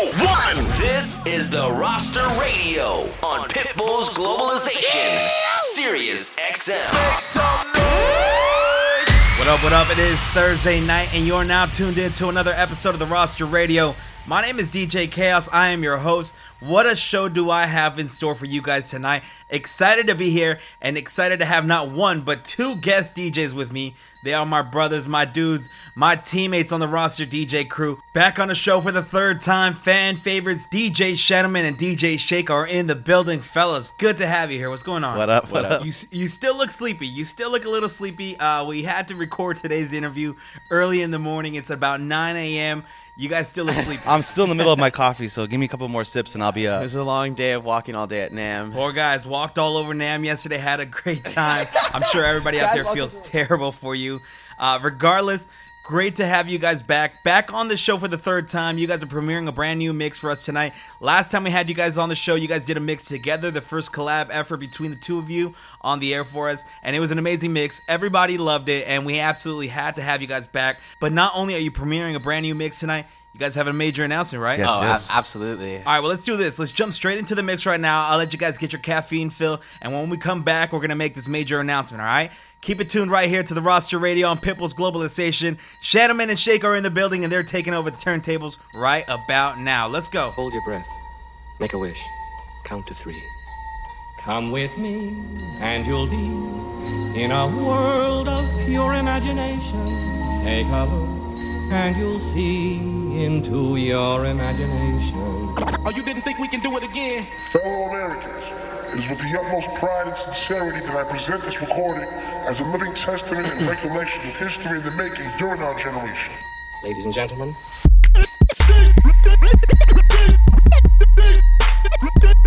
one. This is the Roster Radio on Pitbull's Globalization, Sirius XM. What up, what up? It is Thursday night, and you're now tuned in to another episode of the Roster Radio. My name is DJ Chaos. I am your host. What a show do I have in store for you guys tonight? Excited to be here and excited to have not one but two guest DJs with me. They are my brothers, my dudes, my teammates on the roster DJ crew. Back on the show for the third time, fan favorites DJ Shadowman and DJ Shake are in the building, fellas. Good to have you here. What's going on? What up? What, up? You, you still look sleepy. You still look a little sleepy. Uh, we had to record today's interview early in the morning. It's about 9 a.m. You guys still asleep? I'm still in the middle of my coffee, so give me a couple more sips and I'll be up. It up. was a long day of walking all day at NAMM. Poor guys walked all over NAMM yesterday, had a great time. I'm sure everybody out there feels terrible for you. Uh, regardless, great to have you guys back. Back on the show for the third time. You guys are premiering a brand new mix for us tonight. Last time we had you guys on the show, you guys did a mix together, the first collab effort between the two of you on the air for us, and it was an amazing mix. Everybody loved it, and we absolutely had to have you guys back. But not only are you premiering a brand new mix tonight, you guys have a major announcement, right? Yes. Oh, ab- absolutely. All right, well, let's do this. Let's jump straight into the mix right now. I'll let you guys get your caffeine fill, and when we come back, we're gonna make this major announcement. All right, keep it tuned right here to the Roster Radio on Pitbull's Globalization. Shadowman and Shake are in the building, and they're taking over the turntables right about now. Let's go. Hold your breath. Make a wish. Count to three. Come with me, and you'll be in a world of pure imagination. Take a look, and you'll see into your imagination. Oh, you didn't think we can do it again? Fellow Americans, it is with the utmost pride and sincerity that I present this recording as a living testament and recollection of history in the making during our generation. Ladies and gentlemen,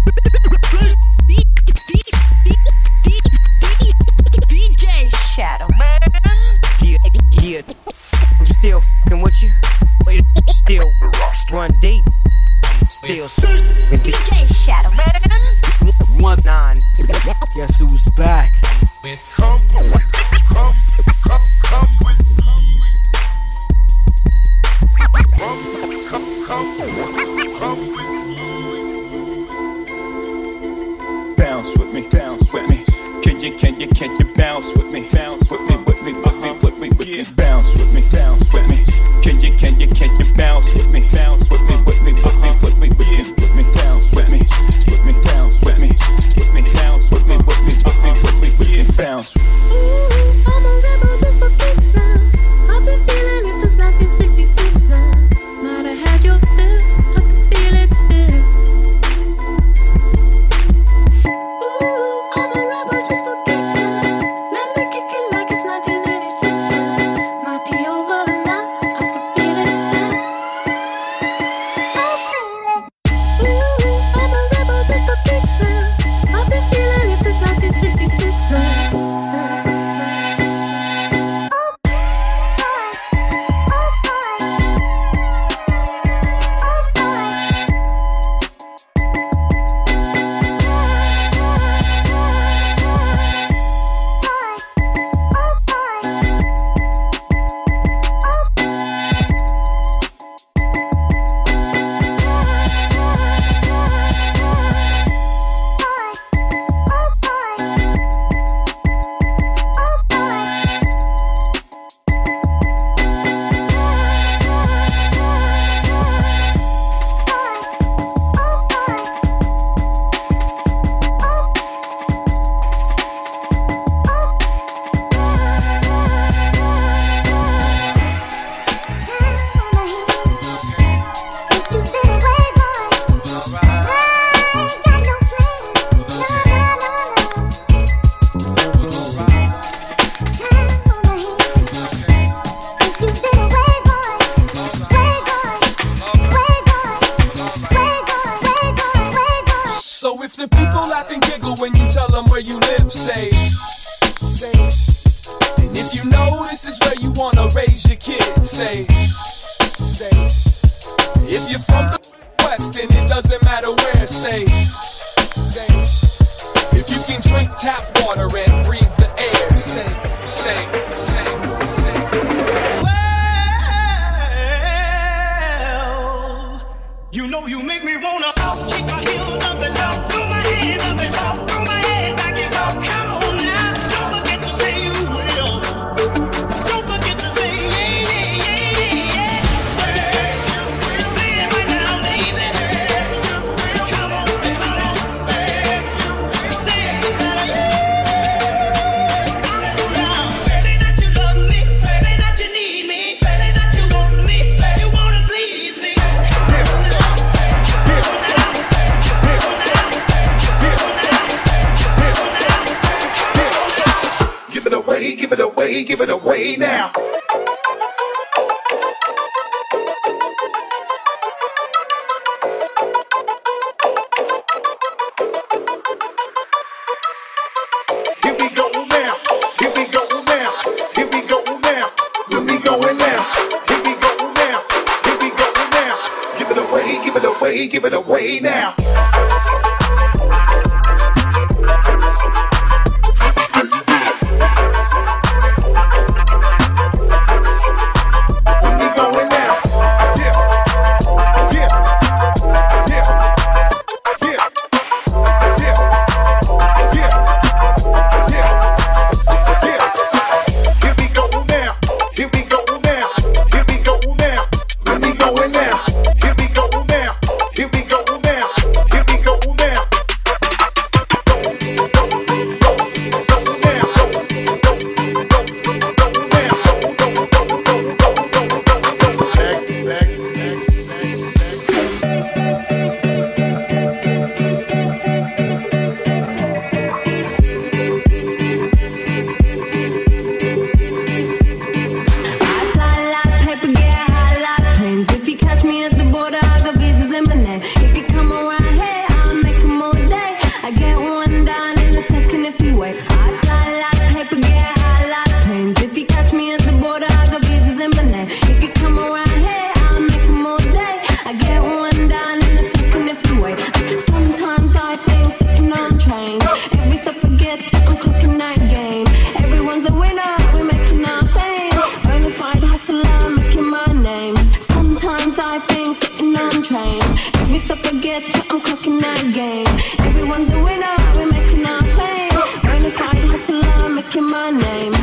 knocking my name.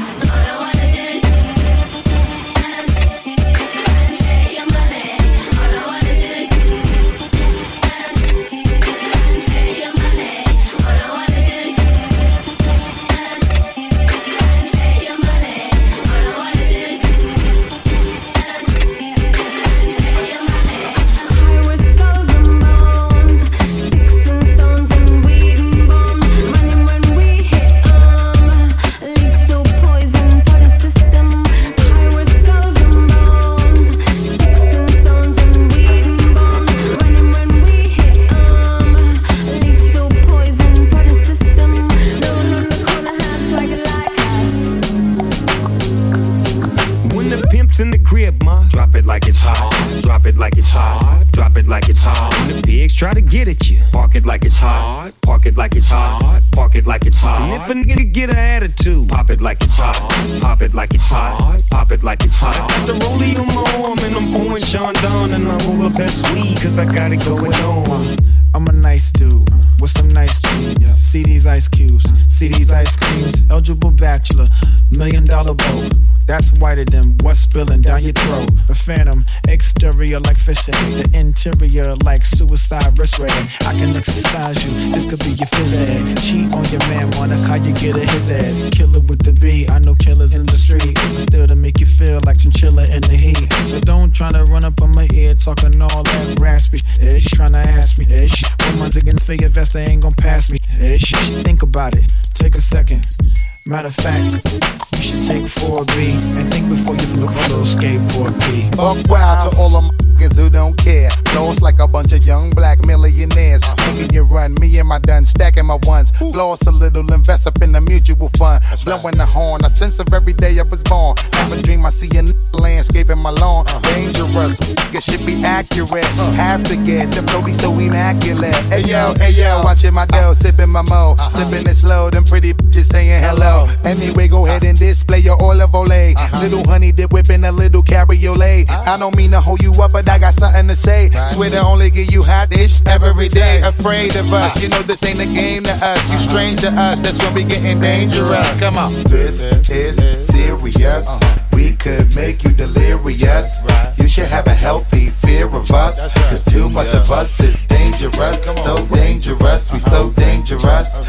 Fishing, the interior like suicide risk rating. I can exercise you, this could be your phys ed. Cheat on your man, one, that's how you get a his head. Killer with the B, I know killers in the street. Still to make you feel like chinchilla in the heat. So don't try to run up on my ear talking all that raspy. Ish, trying to ask me. Ish, woman's against figure vest, they ain't gonna pass me. Ish, think about it, take a second. Matter of fact, you should take 4B and think before you flip a little skateboard P. Buck wild to all of my niggas who don't care. Lost like a bunch of young black millionaires. Making you run, me and my done, stacking my ones. Floss a little, invest up in the mutual fund. Blowing the horn, a sense of every day I was born. Have a dream, I see a n- landscape in my lawn. Dangerous, nigga should be accurate. Have to get the flow be so immaculate. Hey yo, hey yo, watching my dough, sipping my mo. Sipping it slow, them pretty bitches saying hello. Anyway, go ahead and display your olive ole. Little honey dip whipping a little cabriolet. I don't mean to hold you up, but I got something to say. Swear to only give you hot ish every day. Afraid of us, you know this ain't a game to us. You strange to us, that's when we getting dangerous. Come on. This is serious. Uh-huh. We could make you delirious. You should have a healthy fear of us. Cause too much of us is dangerous. So dangerous, we so dangerous.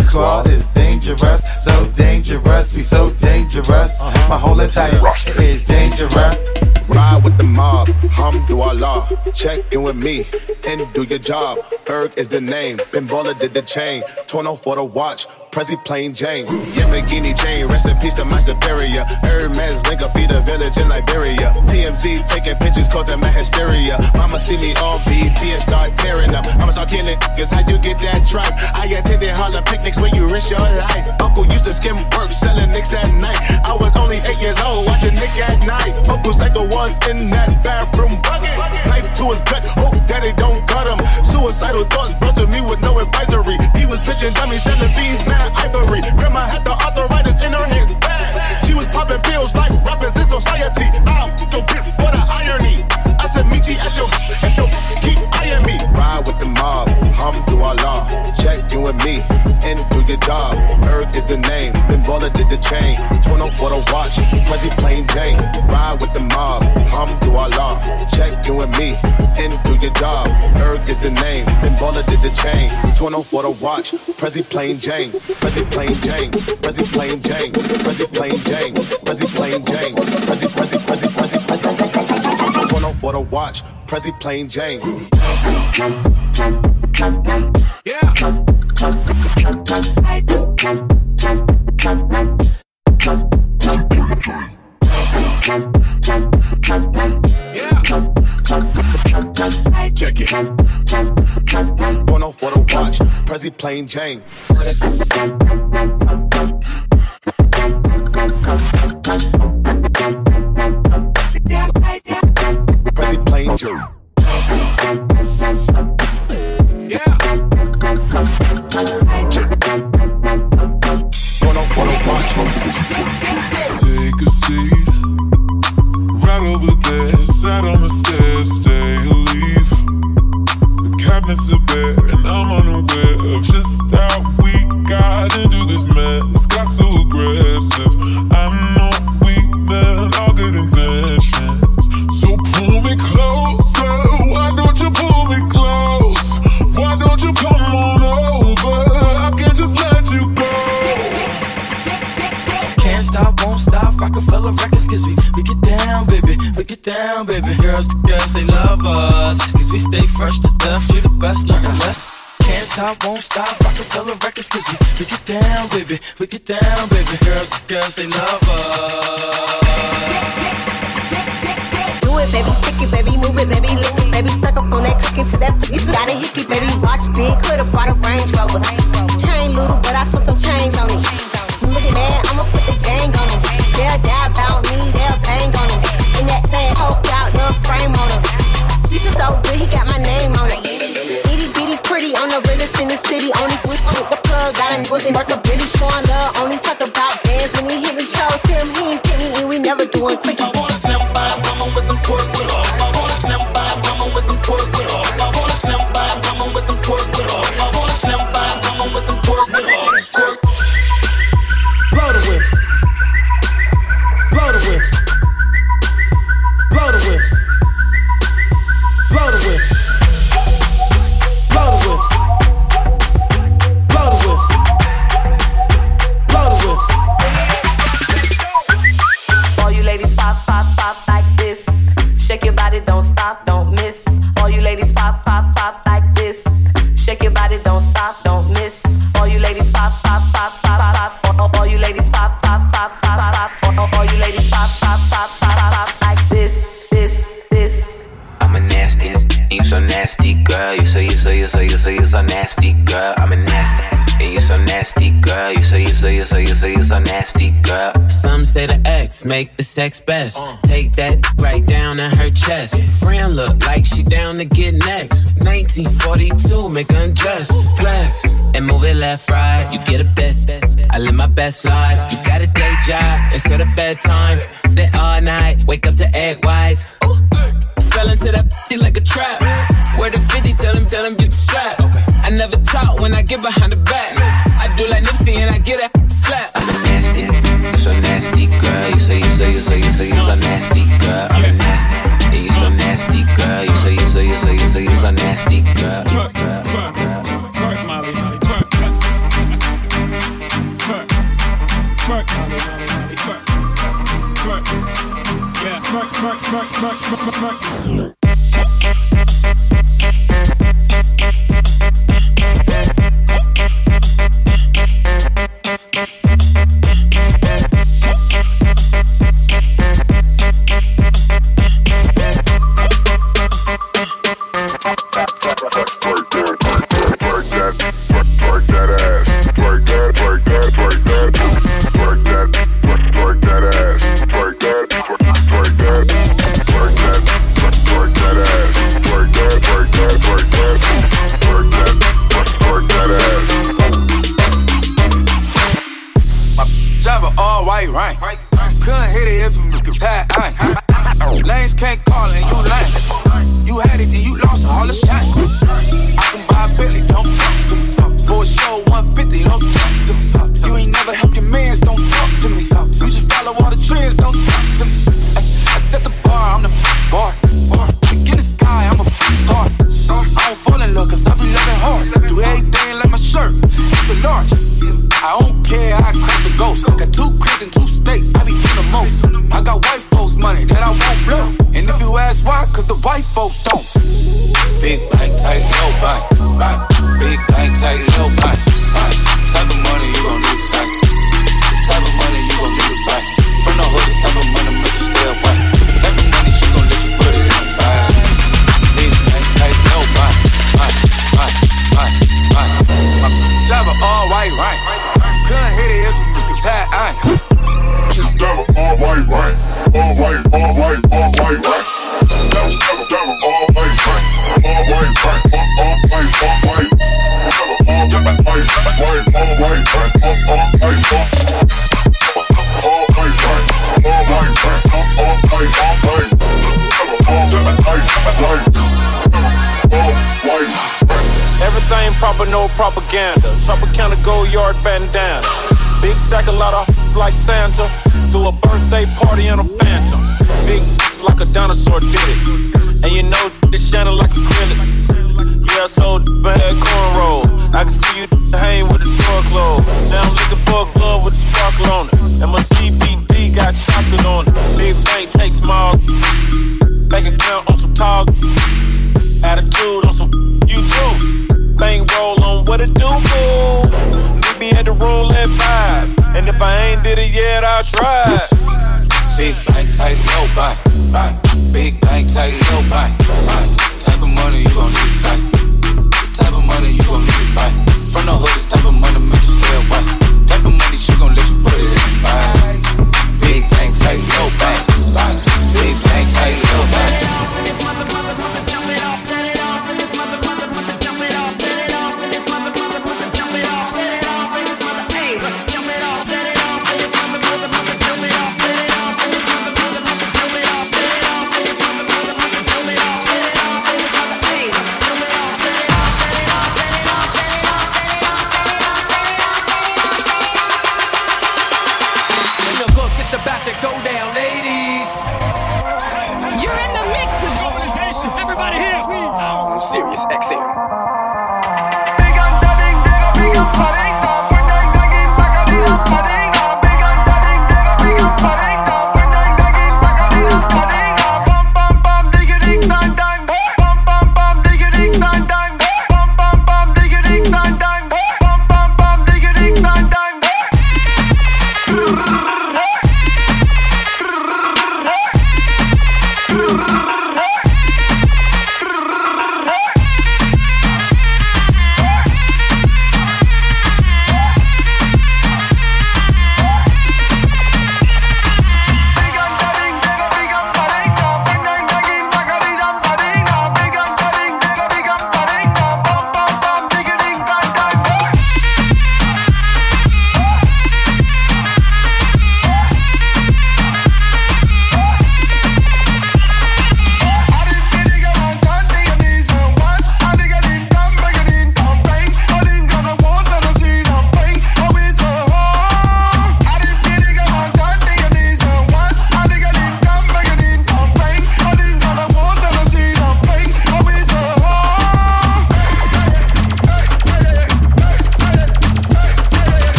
Squad is dangerous, so dangerous, we so dangerous. My whole entire roster is dangerous. Ride with the mob, hum do Allah. Check in with me and do your job. Ferg is the name, Ben Baller did the chain. Torno for the watch, Prezi plain Jane. Yamagini Jane, rest in peace to my superior. Hermes link a feed a village in Liberia. TMZ taking pictures causing my hysteria. Mama see me on BT and start tearing up. I'ma start killing niggas, how you get that tripe? I attended Harlem picnics where you risk your life. Uncle used to skim work, selling nicks at night. I was only eight years old, watching Nick at Nite. Uncle Psycho was in that bathroom bucket. Knife to his gut, hope daddy don't cut him. Suicidal thoughts brought to me with no advisory. He was pitching dummies, selling beans, mad ivory. Grandma had the arthritis in her hands. She was popping pills like rappers in society. I'll fuck your bitch for the irony. I said, meet you at your and your keep eyeing me. Ride with the mob, hum do Allah. Check in with me and do your job. Ferg is the name, Ben Baller did the chain. Torno for the watch, Prezi plain Jane. Ride Torno for the watch, Prezi plain Jane. Prezi plain Jane, Prezi plain Jane, Prezi plain Jane, Prezi plain Jane, Prezi Prezi Prezi Prezi Prezi. Torno for the watch, Prezi plain Jane. Check it. Porno for the watch, Prezi plain Jane. Prezi plain Jane. Take a seat. Right over there, sat on the stairs, stay The cabinets bare, and I'm unaware of just how we got into this mess. Got so aggressive. I know we meant all good intentions. So pull me Rockefeller Records, cause we, we get down, baby. We get down, baby. Girls to girls, they love us. Cause we stay fresh to death. We the best, nothing less. Can't stop, won't stop. Rockefeller Records, cause we, we get down, baby. We get down, baby. Girls to girls, they love us. Do it, baby, stick it, baby, move it, baby, lick it, baby, suck up on that click into that. You got a hickey, baby, watch big, could've brought a Range Rover. Chain little, but I spent sex best. Uh. Take that right down in her chest. Friend look like she down to get next. 1942, make her undress. Flex and move it left, right. You get a best. I live my best life. You got a day job instead of bedtime. That all night, wake up to egg whites. Fell into that like a trap. Where the 50, tell him, tell him, get the strap. I never talk when I get behind the a, is a, a nasty girl. Yeah, twerk, twerk, twerk, twerk, twerk, twerk. yard bandana. Big sack, a lot of like Santa. Do a birthday party in a phantom. Big like a dinosaur did it. And you know it's shining like a acrylic. Yeah, so bad cornrow. I can see you hang with the door closed. Now I'm looking for a glove with a sparkle on it. And my CBD got chocolate on it. Big bank take small. a count on some talk, Attitude on some you too. Bang roll on what it do, boo me at the room at five. And if I ain't did it yet, I'll try. Big bank tight, low buy. Big bank tight, low buy. Type of money you gon' need buy. The Type of money you gon' need buy. From the hood, this type of money make you stay away. Type of money she gon' let you put it in buy. Big bank tight, low buy.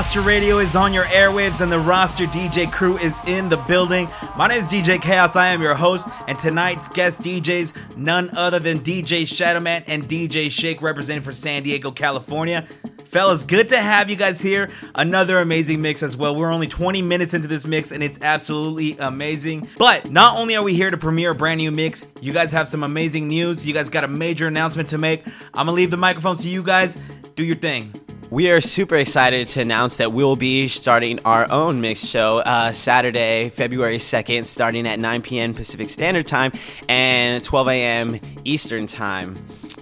Roster radio is on your airwaves and the roster DJ crew is in the building. My name is DJ Chaos. I am your host, and tonight's guest DJs, none other than DJ Shadowman and DJ Shake, representing for San Diego, California. Fellas, good to have you guys here. Another amazing mix as well. We're only 20 minutes into this mix and it's absolutely amazing. But not only are we here to premiere a brand new mix, you guys have some amazing news. You guys got a major announcement to make. I'm gonna leave the microphones to you guys. Do your thing. We are super excited to announce that we'll be starting our own mix show uh, Saturday, February 2nd, starting at 9 p.m. Pacific Standard Time and 12 a.m. Eastern Time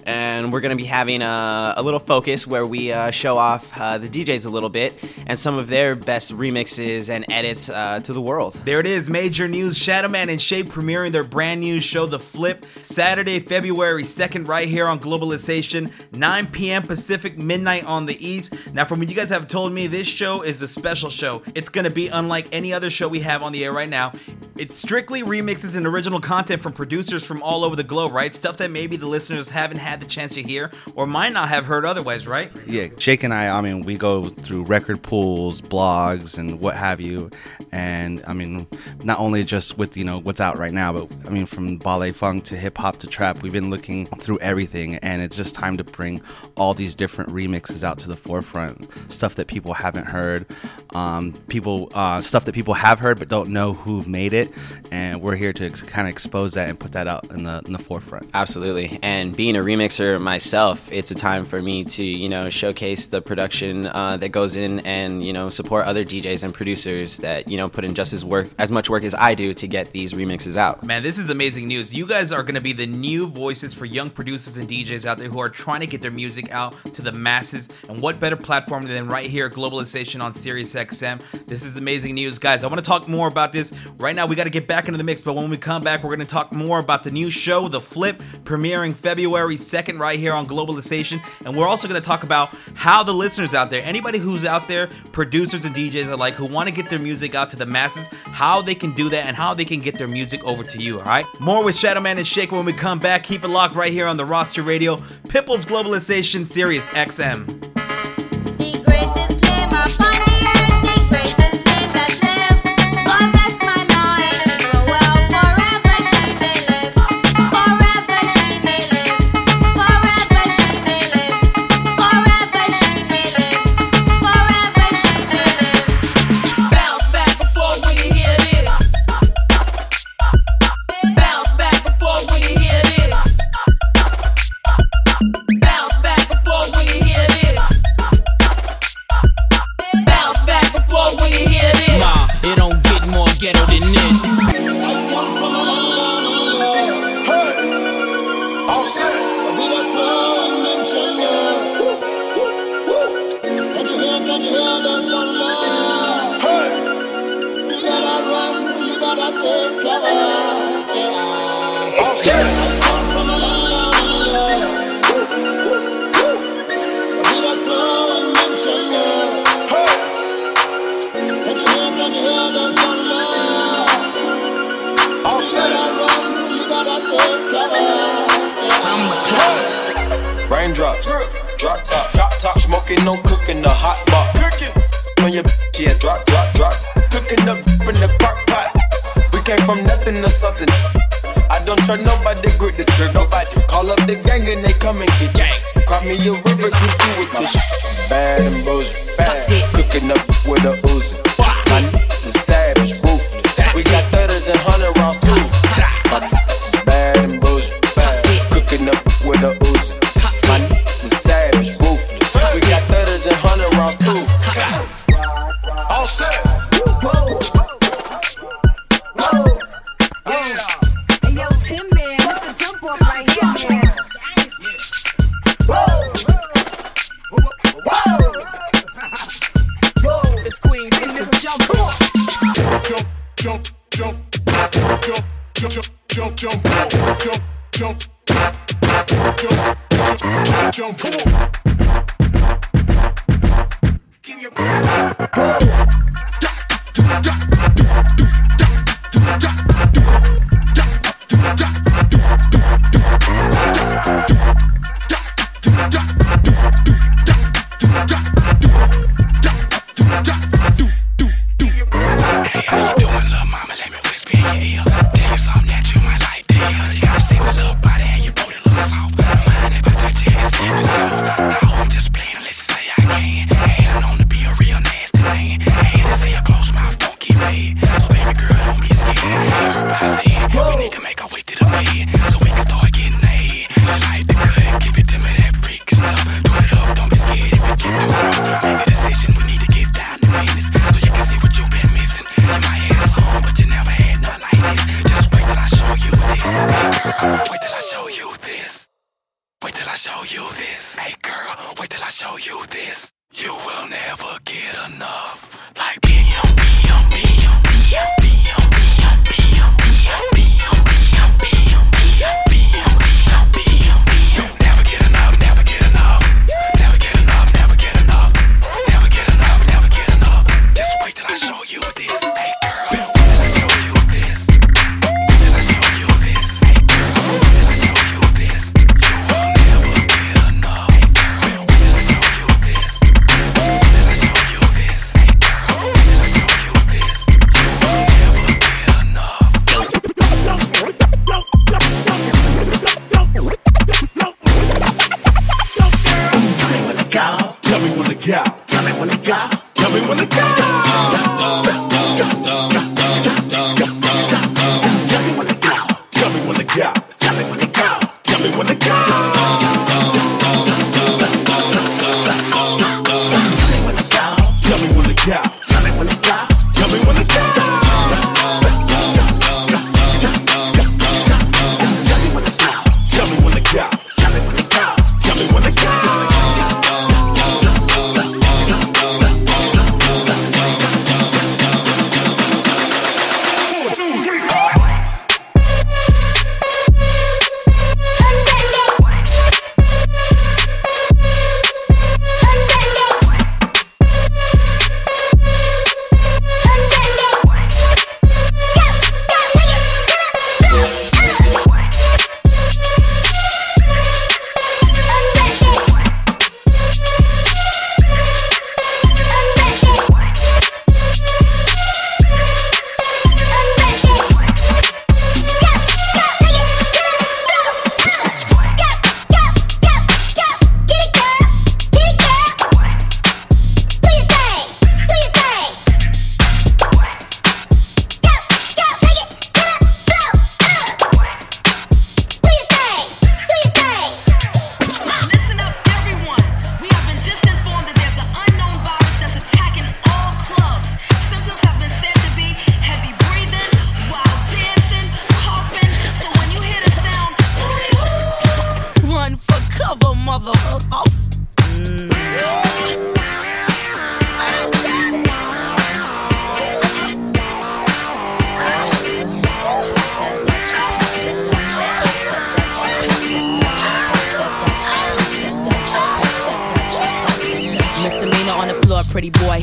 and we're going to be having a, a, little focus where we uh, show off uh, the DJs a little bit and some of their best remixes and edits uh, to the world. There it is, major news. Shadowman and Shake premiering their brand new show, The Flip, Saturday, February 2nd, right here on Globalization, 9 p.m. Pacific, midnight on the East. Now, from what you guys have told me, this show is a special show. It's going to be unlike any other show we have on the air right now. It's strictly remixes and original content from producers from all over the globe, right? Stuff that maybe the listeners haven't had the chance to hear or might not have heard otherwise, right? Yeah, Shake and I, I mean, we go through record pools, blogs, and what have you. And I mean, not only just with, you know, what's out right now, but I mean, from ballet funk to hip hop to trap, we've been looking through everything. And it's just time to bring all these different remixes out to the forefront. Stuff that people haven't heard, um, people, uh, stuff that people have heard but don't know who've made it and we're here to ex- kind of expose that and put that out in the in the forefront. Absolutely, and being a remixer myself, it's a time for me to you know showcase the production uh, that goes in and you know support other DJs and producers that you know put in just as work as much work as I do to get these remixes out. Man, this is amazing news. You guys are going to be the new voices for young producers and DJs out there who are trying to get their music out to the masses. And what better platform than right here, Globalization on Sirius XM? This is amazing news, guys. I want to talk more about this right now. We got to get back into the mix, but when we come back, we're going to talk more about the new show, The Flip, premiering February 2nd right here on Globalization. And we're also going to talk about how the listeners out there, anybody who's out there, producers and DJs alike, who want to get their music out to the masses, how they can do that and how they can get their music over to you, all right? More with Shadowman and Shake when we come back. Keep it locked right here on the roster radio, Pitbull's Globalization Sirius XM.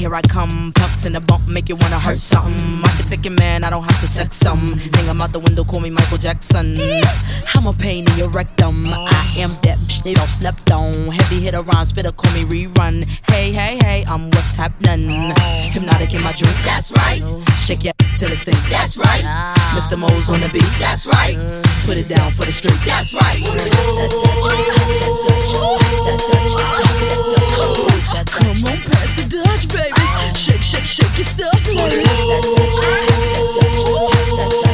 Here I come. Pumps in the bump, make you wanna hurt something. I can take your man, I don't have to sex some. Hang him out the window, call me Michael Jackson. I'm a pain in your rectum. I am that bitch they don't slept on. Heavy hitter rhyme, spitter, call me rerun. Hey, hey, hey, I'm what's happening. Hpnotiq in my drink, that's right. Shake your till it stink, that's right. Ah. Mr. Mo's on the beat, that's right. Put it down for the street, that's right. Come on, pass the Dutch, baby. Shake, shake, shake your stuff, ladies. Pop that,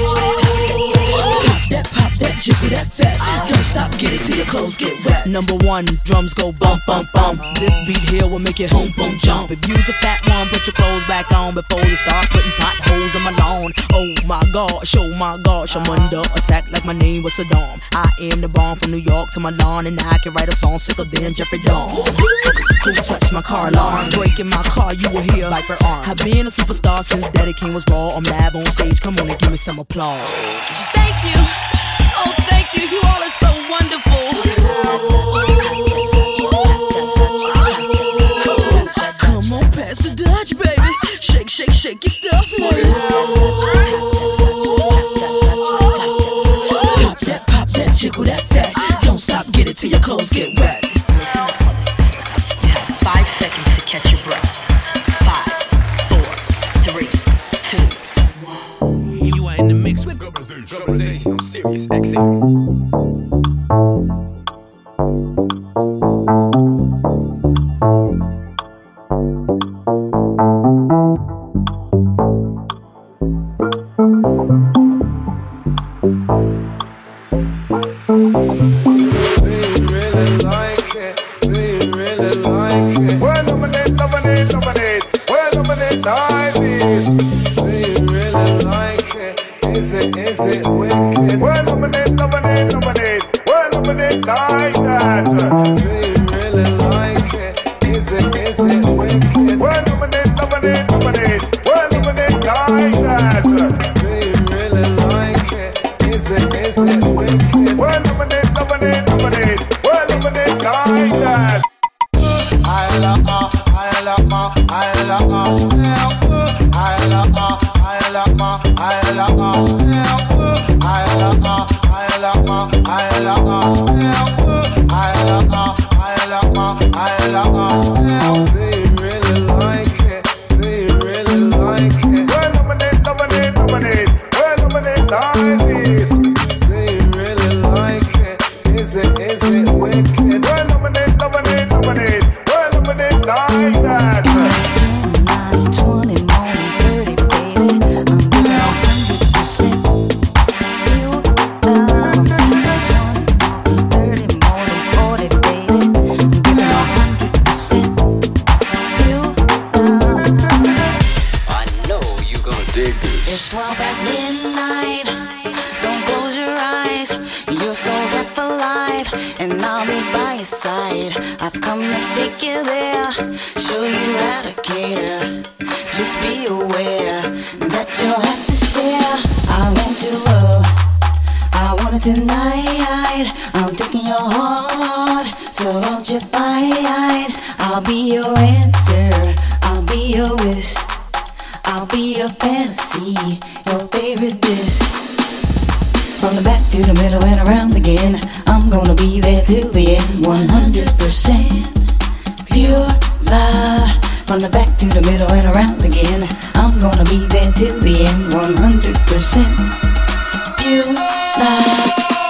pop that, fat. Don't stop, get it till your clothes get wet. Number one, drums go bump, bump, bump. This beat here will make it home, boom, jump. If you's a fat one, put your clothes back on before you start putting potholes in my lawn. Oh my gosh, oh my gosh, I'm under attack like my name was Saddam. I am the bomb from New York to Milan, and I can write a song sicker than Jeffrey Dawn. Who touched my car alarm? Breaking my car, you will hear Viper arm. I've been a superstar since Daddy King was raw. I'm live on stage, come on and give me some applause. Thank you. Wonderful. Come on, pass the Dutch, baby. Shake, shake, shake your stuff, ladies. Pop that, pop that, jiggle that fat. Don't stop, get it till your clothes get wet. Five seconds to catch your breath. Five, four, three, two. You are in the mix with I'm Sirius XM. Well, show you how to care. Just be aware that you'll have to share. I want your love. I want it tonight. I'm taking your heart, so don't you fight. I'll be your answer. I'll be your wish. I'll be your fantasy, your favorite dish. From the back to the middle and around again, I'm gonna be there till the end. 100% pure love. From the back to the middle and around again, I'm gonna be there till the end. 100% pure love.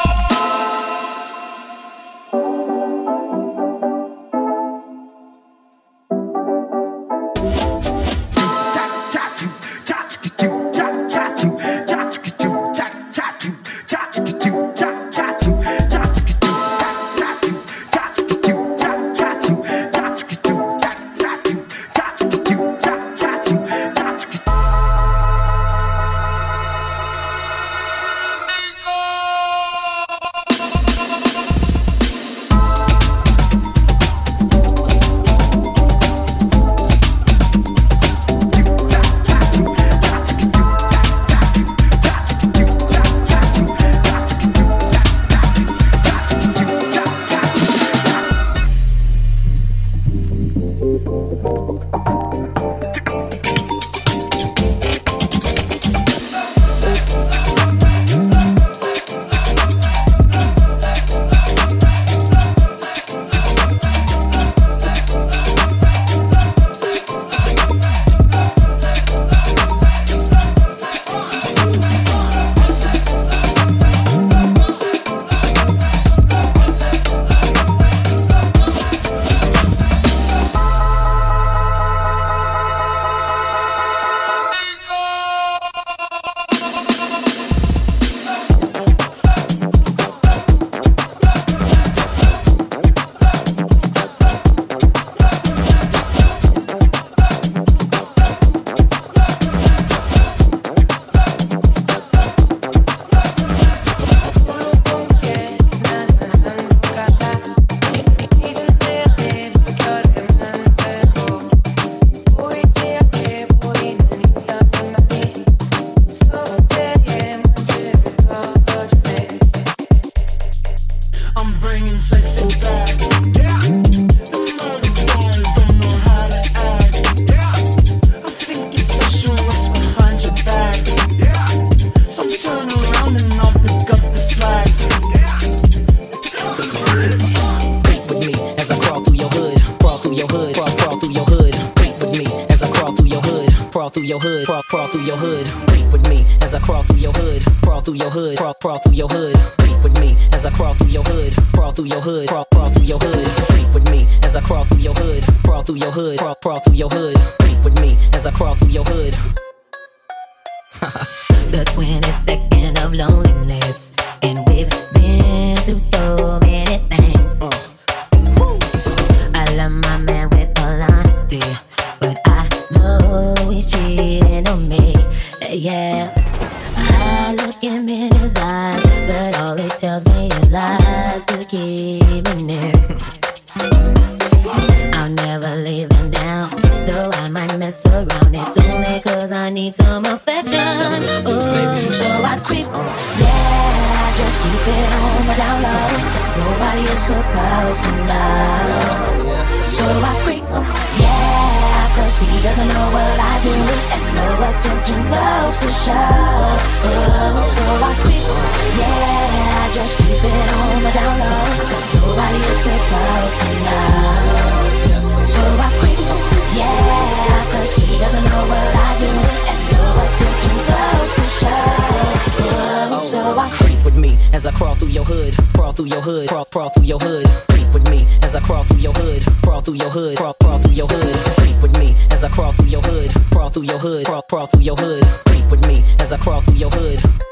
need some affection. oh. so I creep. Yeah, just keep it on my down low. Nobody is supposed to know. So I creep. Yeah, cause he doesn't know what I do. And no attention goes to show. Oh, so I creep. Yeah, just keep it on my down low. Nobody is supposed to know as I crawl through your hood, crawl through your hood, crawl, crawl through your hood. Creep with me as I crawl through your hood, crawl through your hood, crawl, crawl through your hood. Creep with me as I crawl through your hood, crawl through your hood, crawl, crawl through your hood. Creep with me as I crawl through your hood.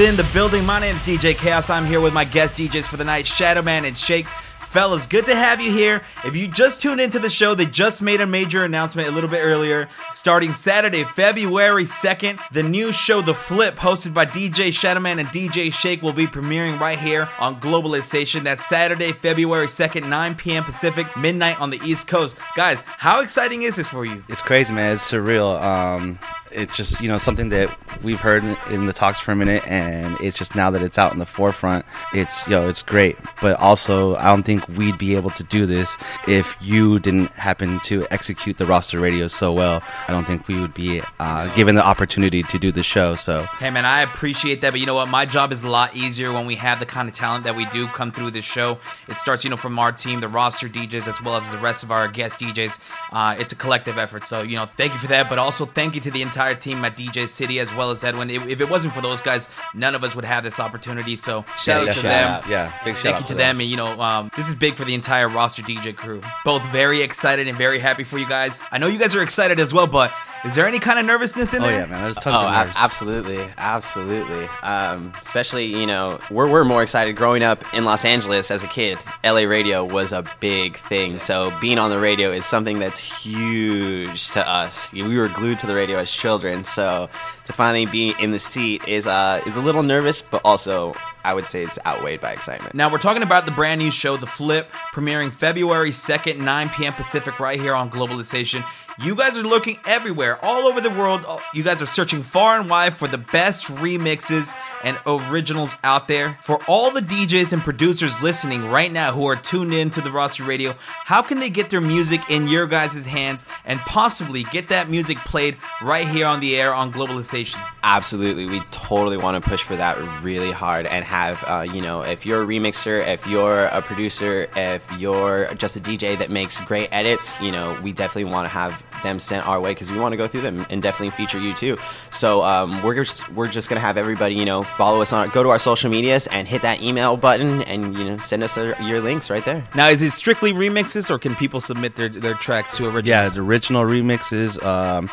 In the building. My name is DJ Chaos. I'm here with my guest DJs for the night, Shadowman and Shake. Fellas, good to have you here. If you just tuned into the show, they just made a major announcement a little bit earlier. Starting Saturday, February 2nd, the new show The Flip, hosted by DJ Shadowman and DJ Shake, will be premiering right here on Globalization. That's Saturday, February 2nd, 9 p.m. Pacific, midnight on the East Coast. Guys, how exciting is this for you? It's crazy, man. It's surreal. Um, it's just you know something that we've heard in- the talks for a minute, and it's just now that it's out in the forefront, it's yo, it's great. But also, I don't think we'd be able to do this if you didn't happen to execute the roster radio so well. I don't think we would be uh, given the opportunity to do the show. So Hey man, I appreciate that, but you know what? My job is a lot easier when we have the kind of talent that we do come through this show. It starts, you know, from our team, the roster DJs, as well as the rest of our guest DJs. Uh, it's a collective effort, so you know, thank you for that. But also, thank you to the entire team at DJ City as well as Edwin. If, it wasn't for those guys, none of us would have this opportunity. So shout Yeah, out to shout them. out. Yeah, big shout thank out you to to them. And you know, um, this is big for the entire roster DJ crew. Both very excited and very happy for you guys. I know you guys are excited as well, but is there any kind of nervousness in Oh, there? Oh yeah, man, there's tons oh, a- absolutely, absolutely. Um, especially, you know, we're, we're more excited growing up in Los Angeles as a kid. LA radio was a big thing. So being on the radio is something that's huge to us. We were glued to the radio as children. So to finally be in the seat is, uh, is a little nervous, but also I would say it's outweighed by excitement. Now we're talking about the brand new show, The Flip, premiering February 2nd, 9 p.m. Pacific, right here on Globalization. You guys are looking everywhere, all over the world. Oh, You guys are searching far and wide for the best remixes and originals out there. For all the DJs and producers listening right now who are tuned in to the roster radio, how can they get their music in your guys' hands and possibly get that music played right here on the air on Globalization? Absolutely, we totally want to push for that really hard and have uh, you know if you're a remixer, if you're a producer, if you're just a DJ that makes great edits, you know we definitely want to have them sent our way because we want to go through them and definitely feature you too. So um, we're just we're just gonna have everybody you know follow us on go to our social medias and hit that email button and you know send us uh your links right there. Now, is it strictly remixes or can people submit their, their tracks to originals? Yeah, the original remixes, um,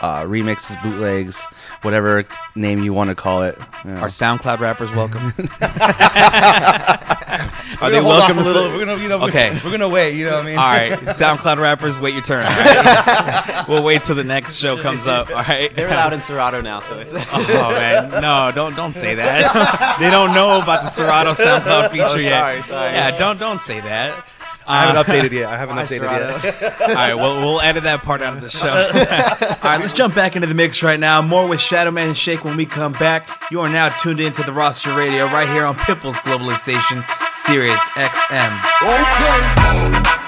uh, remixes, bootlegs, whatever name you want to call it. Are SoundCloud rappers welcome? Are Are they they welcome a to little? We're gonna, you know, Okay. we're gonna wait. You know what I mean? All right, SoundCloud rappers, wait your turn. all right? we'll wait till the next show comes up. All right, They're allowed in Serato now, so it's. oh man, no, don't don't say that. they don't know about the Serato SoundCloud feature Oh, yet. sorry, sorry. Yeah, don't don't say that. I haven't Uh, updated yet. I haven't Bye, updated yet. All right, well, we'll edit that part out of the show. All right, let's jump back into the mix right now. More with Shadowman and Shake when we come back. You are now tuned into the roster radio right here on Pitbull's Globalization, Sirius XM. Turn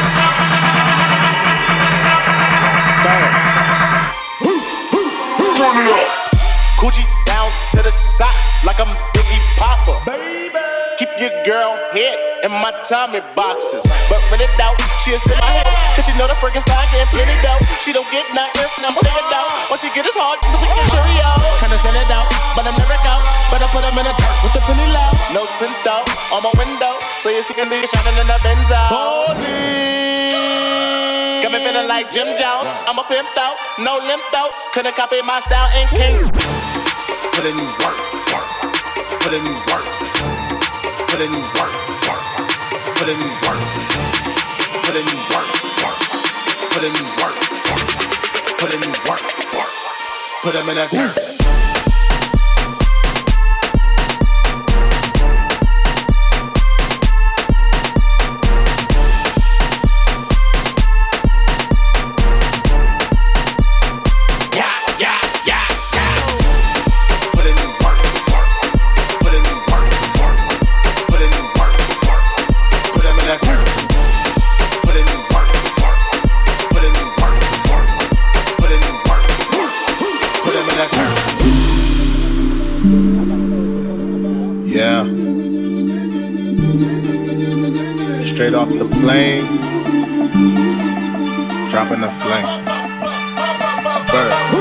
girl head in in my Tommy boxes. But when it doubt, she'll sit my head. Cause she know the freaking style getting plenty dough. She don't get nothing, I'm saying doubt. Once she get his heart, music get Cheerio. Kinda send it out, but I'm never out. Better put him in the dirt with the penny loud. No tint out on my window. So you see a nigga shining in the Benz out. Holy. Got me feeling like Jim Jones. I'm a pimped out, no limp out. Couldn't copy my style and king. Put in work, work. Put in work. Put in work, work. Put in work. Put in work, work. Put in work, work. Put in work, work. Put him in a dirt. Straight off the plane. Dropping the flame. Bird.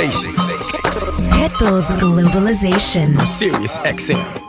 Globalization. Pitbull's globalization. I'm Sirius XM.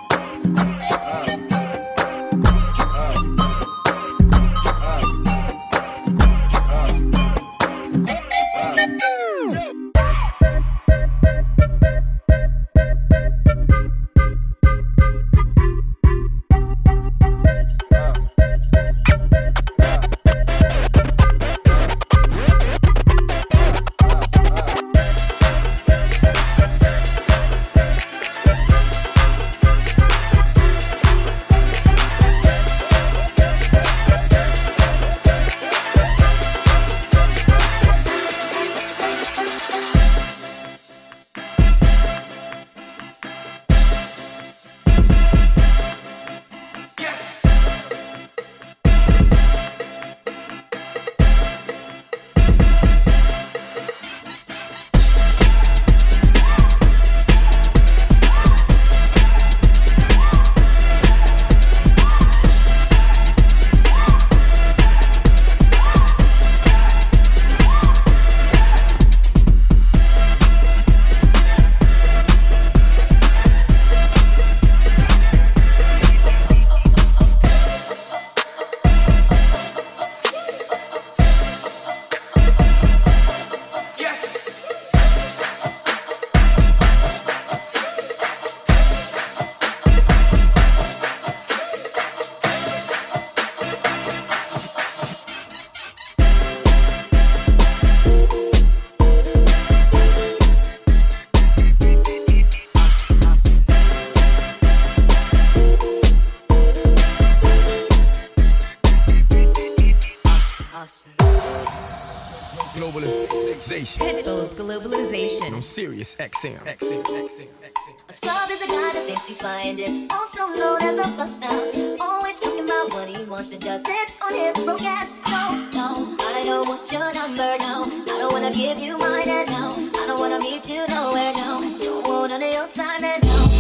Globalization. Pitbull's globalization. I'm Sirius XM. XM. XM. A scrub is a guy that thinks he's fine and also known as a buster. Always talking about what he wants to just sit on his broke ass. So, no, I don't want your number, no. I don't wanna give you mine, and no. I don't wanna meet you nowhere, no. Don't want none of your time, and no.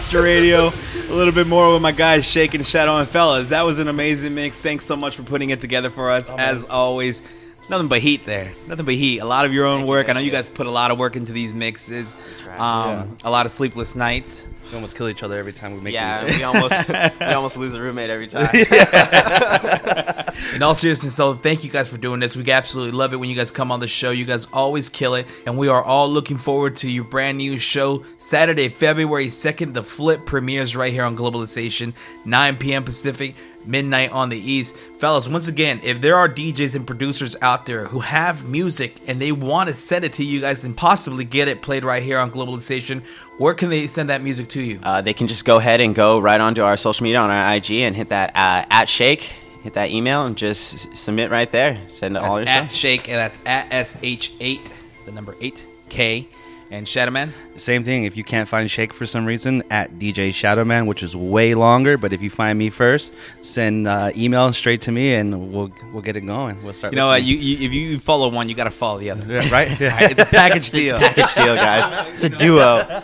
Here on the roster radio. A little bit more with my guys, Shake and Shadow and Fellas. That was an amazing mix. Thanks so much for putting it together for us. As always, nothing but heat there. Nothing but heat. A lot of your own work. I know you guys put a lot of work into these mixes. Um, A lot of sleepless nights. We almost kill each other every time we make Yeah, these. we almost we almost lose a roommate every time. In all seriousness, though, thank you guys for doing this. We absolutely love it when you guys come on the show. You guys always kill it. And we are all looking forward to your brand new show Saturday, February 2nd. The Flip premieres right here on Globalization, 9 p.m. Pacific, midnight on the East. Fellas, once again, if there are DJs and producers out there who have music and they want to send it to you guys and possibly get it played right here on Globalization, where can they send that music to you? Uh, they can just go ahead and go right onto our social media on our IG and hit that uh, at Shake, hit that email, and just submit right there. Send all your That's at stuff. Shake, and that's at SH8, the number 8K. And Shadowman? Same thing. If you can't find Shake for some reason, at DJ Shadowman, which is way longer. But if you find me first, send uh, email straight to me, and we'll we'll get it going. We'll start. You know what? listening. You, you if you follow one, you got to follow the other. Yeah, right? All right, It's a package It's a deal. package deal, guys. It's a duo.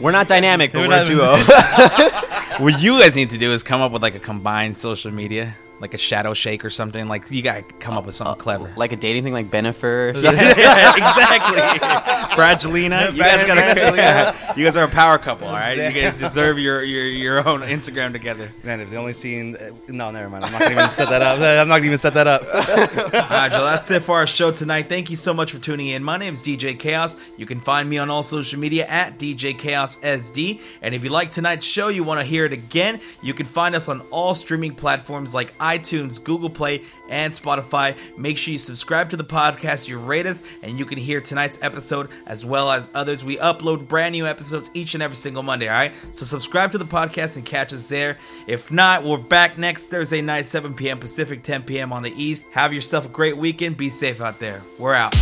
We're not dynamic, but We're we're, a duo. what you guys need to do is come up with like a combined social media, like a shadow shake or something. Like you got to come up with something clever. like a dating thing, like Bennifer. yeah, exactly. Brangelina, you guys got. You guys are a power couple, all right? You guys deserve your your your own Instagram together. Man, if they only seen. uh, No, never mind. I'm not gonna even set that up. I'm not gonna even set that up. All right, Joe, that's it for our show tonight. Thank you so much for tuning in. My name is DJ Chaos. You can find me on all social media at DJ Chaos SD. And if you like tonight's show, you want to hear it again, you can find us on all streaming platforms like iTunes, Google Play, and Spotify. Make sure you subscribe to the podcast, you rate us, and you can hear tonight's episode as well as others. We upload brand new episodes each and every single Monday, all right? So subscribe to the podcast and catch us there. If not, we're back next Thursday night, 7 p.m. Pacific, 10 p.m. on the East. Have yourself a great weekend. Be safe out there. We're out.